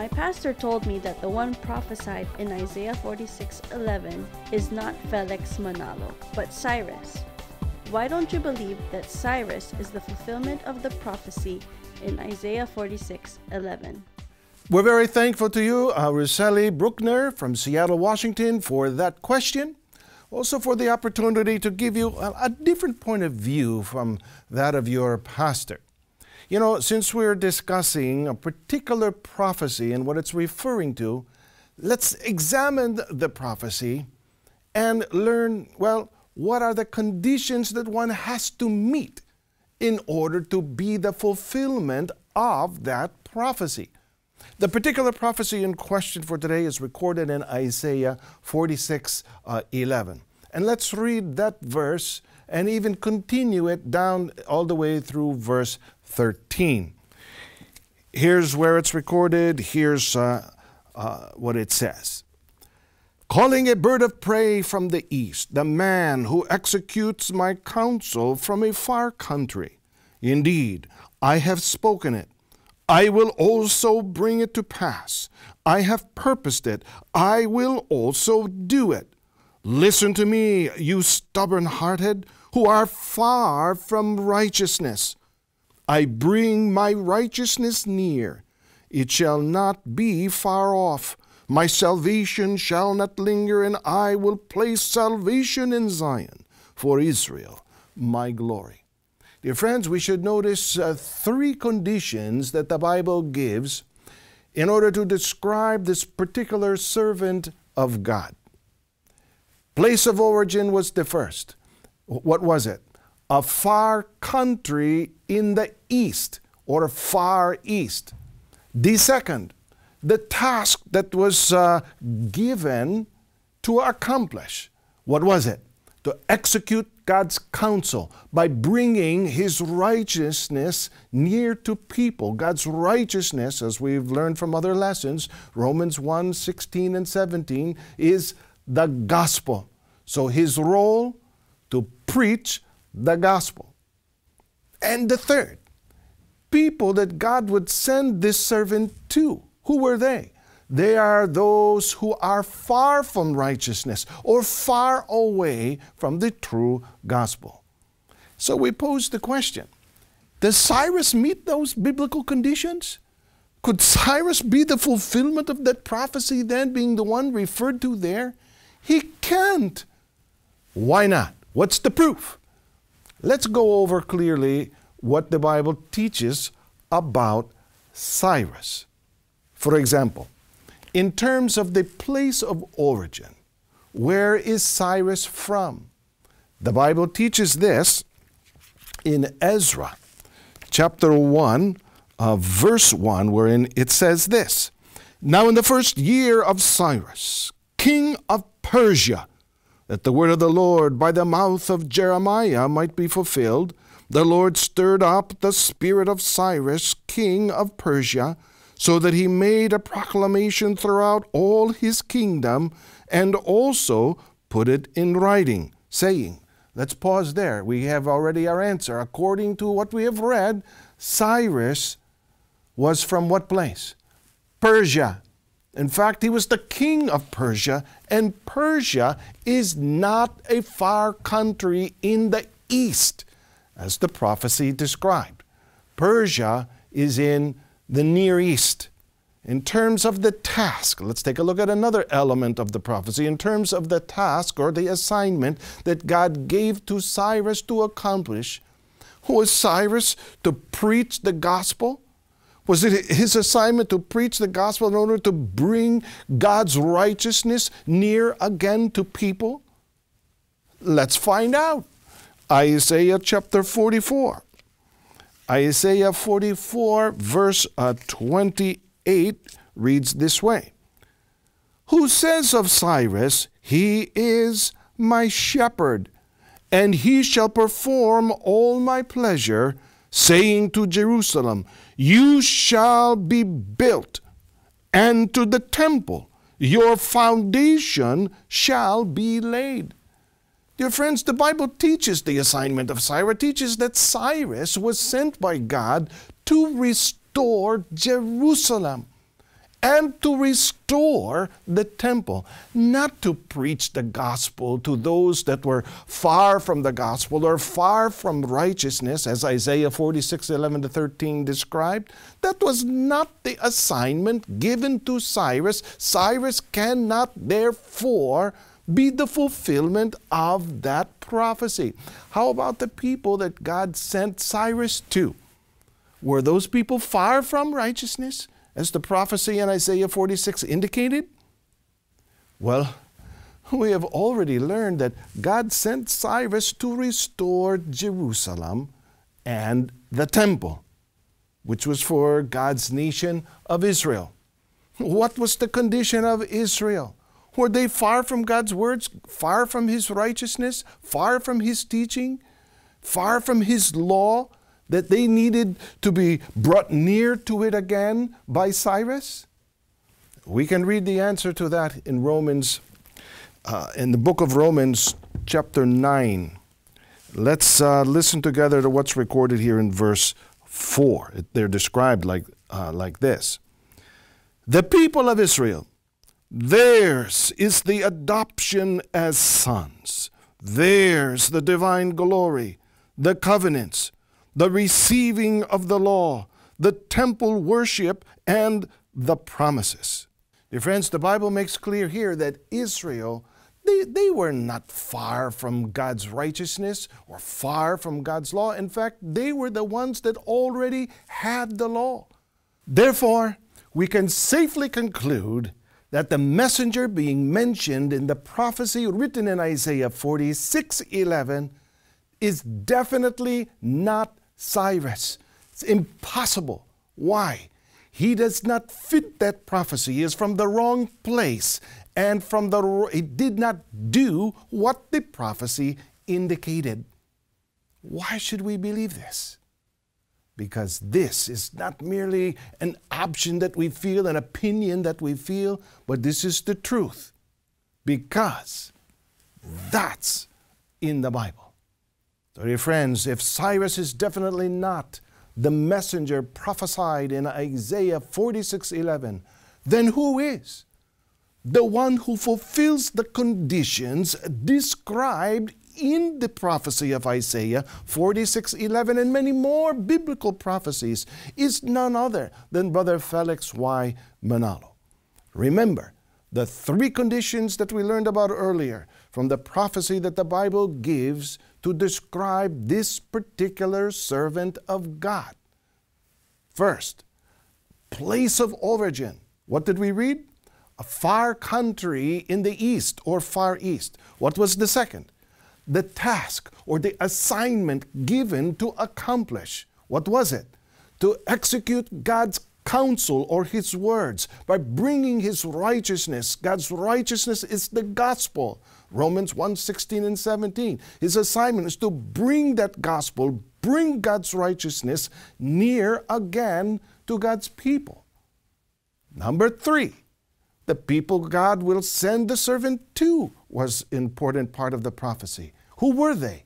My pastor told me that the one prophesied in Isaiah 46:11 is not Felix Manalo, but Cyrus. Why don't you believe that Cyrus is the fulfillment of the prophecy in Isaiah 46:11? We're very thankful to you, uh, Roseli Bruckner from Seattle, Washington, for that question. Also, for the opportunity to give you a, a different point of view from that of your pastor. You know, since we're discussing a particular prophecy and what it's referring to, let's examine the prophecy and learn, well, what are the conditions that one has to meet in order to be the fulfillment of that prophecy. The particular prophecy in question for today is recorded in Isaiah 46 uh, 11. And let's read that verse and even continue it down all the way through verse 13. Here's where it's recorded, here's uh, uh, what it says. Calling a bird of prey from the east, the man who executes my counsel from a far country. Indeed, I have spoken it. I will also bring it to pass. I have purposed it. I will also do it. Listen to me, you stubborn hearted, who are far from righteousness. I bring my righteousness near. It shall not be far off. My salvation shall not linger, and I will place salvation in Zion for Israel, my glory. Dear friends, we should notice uh, three conditions that the Bible gives in order to describe this particular servant of God. Place of origin was the first. What was it? A far country in the east or far east. The second, the task that was uh, given to accomplish. What was it? To execute God's counsel by bringing His righteousness near to people. God's righteousness, as we've learned from other lessons, Romans 1 16 and 17, is the gospel. So His role to preach the gospel. And the third, people that God would send this servant to. Who were they? They are those who are far from righteousness or far away from the true gospel. So we pose the question Does Cyrus meet those biblical conditions? Could Cyrus be the fulfillment of that prophecy then, being the one referred to there? He can't. Why not? What's the proof? Let's go over clearly what the Bible teaches about Cyrus. For example, in terms of the place of origin, where is Cyrus from? The Bible teaches this in Ezra chapter 1, uh, verse 1, wherein it says this Now, in the first year of Cyrus, king of Persia, that the word of the Lord by the mouth of Jeremiah might be fulfilled, the Lord stirred up the spirit of Cyrus, king of Persia so that he made a proclamation throughout all his kingdom and also put it in writing, saying, Let's pause there. We have already our answer. According to what we have read, Cyrus was from what place? Persia. In fact, he was the king of Persia, and Persia is not a far country in the east, as the prophecy described. Persia is in the Near East. In terms of the task, let's take a look at another element of the prophecy. In terms of the task or the assignment that God gave to Cyrus to accomplish, was Cyrus to preach the gospel? Was it his assignment to preach the gospel in order to bring God's righteousness near again to people? Let's find out. Isaiah chapter 44. Isaiah 44, verse uh, 28, reads this way Who says of Cyrus, He is my shepherd, and he shall perform all my pleasure, saying to Jerusalem, You shall be built, and to the temple, your foundation shall be laid. Dear friends, the Bible teaches the assignment of Cyrus, teaches that Cyrus was sent by God to restore Jerusalem. And to restore the temple, not to preach the gospel to those that were far from the gospel or far from righteousness, as Isaiah 46 11 to 13 described. That was not the assignment given to Cyrus. Cyrus cannot, therefore, be the fulfillment of that prophecy. How about the people that God sent Cyrus to? Were those people far from righteousness? As the prophecy in Isaiah 46 indicated? Well, we have already learned that God sent Cyrus to restore Jerusalem and the temple, which was for God's nation of Israel. What was the condition of Israel? Were they far from God's words, far from His righteousness, far from His teaching, far from His law? That they needed to be brought near to it again by Cyrus? We can read the answer to that in Romans, uh, in the book of Romans, chapter 9. Let's uh, listen together to what's recorded here in verse 4. They're described like, uh, like this The people of Israel, theirs is the adoption as sons, theirs the divine glory, the covenants the receiving of the law, the temple worship, and the promises. Dear friends, the Bible makes clear here that Israel, they, they were not far from God's righteousness or far from God's law. In fact, they were the ones that already had the law. Therefore, we can safely conclude that the messenger being mentioned in the prophecy written in Isaiah 46 11 is definitely not Cyrus. It's impossible. Why? He does not fit that prophecy. He is from the wrong place and from the he did not do what the prophecy indicated. Why should we believe this? Because this is not merely an option that we feel, an opinion that we feel, but this is the truth. Because that's in the Bible. So, dear friends, if Cyrus is definitely not the messenger prophesied in Isaiah 46:11, then who is? The one who fulfills the conditions described in the prophecy of Isaiah 46:11 and many more biblical prophecies is none other than Brother Felix Y. Manalo. Remember, the three conditions that we learned about earlier from the prophecy that the Bible gives to describe this particular servant of God. First, place of origin. What did we read? A far country in the east or far east. What was the second? The task or the assignment given to accomplish. What was it? To execute God's counsel or His words by bringing His righteousness. God's righteousness is the gospel. Romans 1 16 and 17. His assignment is to bring that gospel, bring God's righteousness near again to God's people. Number three, the people God will send the servant to was important part of the prophecy. Who were they?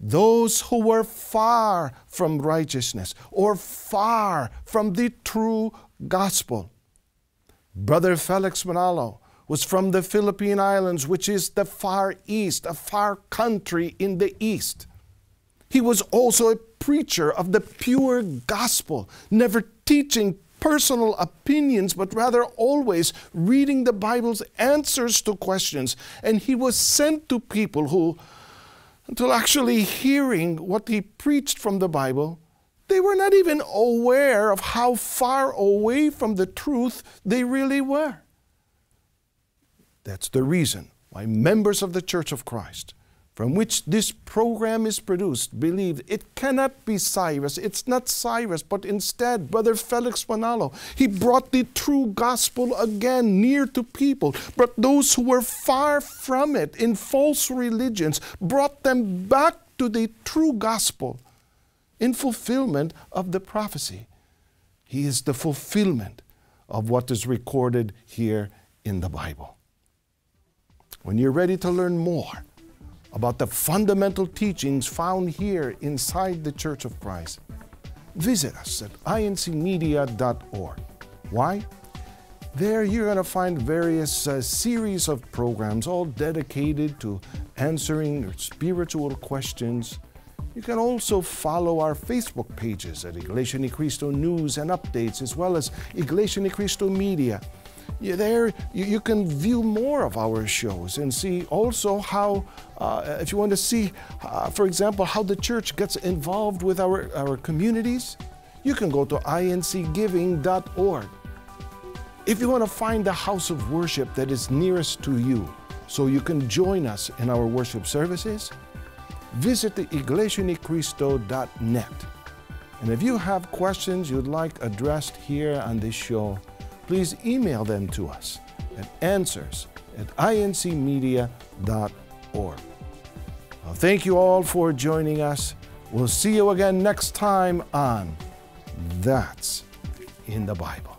Those who were far from righteousness or far from the true gospel. Brother Felix Manalo was from the Philippine Islands, which is the far east, a far country in the east. He was also a preacher of the pure gospel, never teaching personal opinions, but rather always reading the Bible's answers to questions. And he was sent to people who, until actually hearing what he preached from the Bible, they were not even aware of how far away from the truth they really were. That's the reason why members of the Church of Christ, from which this program is produced, believe it cannot be Cyrus. It's not Cyrus, but instead Brother Felix Manalo. He brought the true gospel again near to people, but those who were far from it in false religions, brought them back to the true gospel in fulfillment of the prophecy. He is the fulfillment of what is recorded here in the Bible. When you're ready to learn more about the fundamental teachings found here inside the Church of Christ, visit us at incmedia.org. Why? There, you're going to find various uh, series of programs all dedicated to answering spiritual questions. You can also follow our Facebook pages at Iglesia Ni Cristo News and Updates, as well as Iglesia Ni Cristo Media. There, you, you, can view more of our shows and see also how, uh, if you want to see, uh, for example, how the church gets involved with our, our communities, you can go to incgiving.org. If you want to find the house of worship that is nearest to you so you can join us in our worship services, visit the iglesianicristo.net. And if you have questions you'd like addressed here on this show, please email them to us at answers at incmedia.org. Well, thank you all for joining us. We'll see you again next time on That's in the Bible.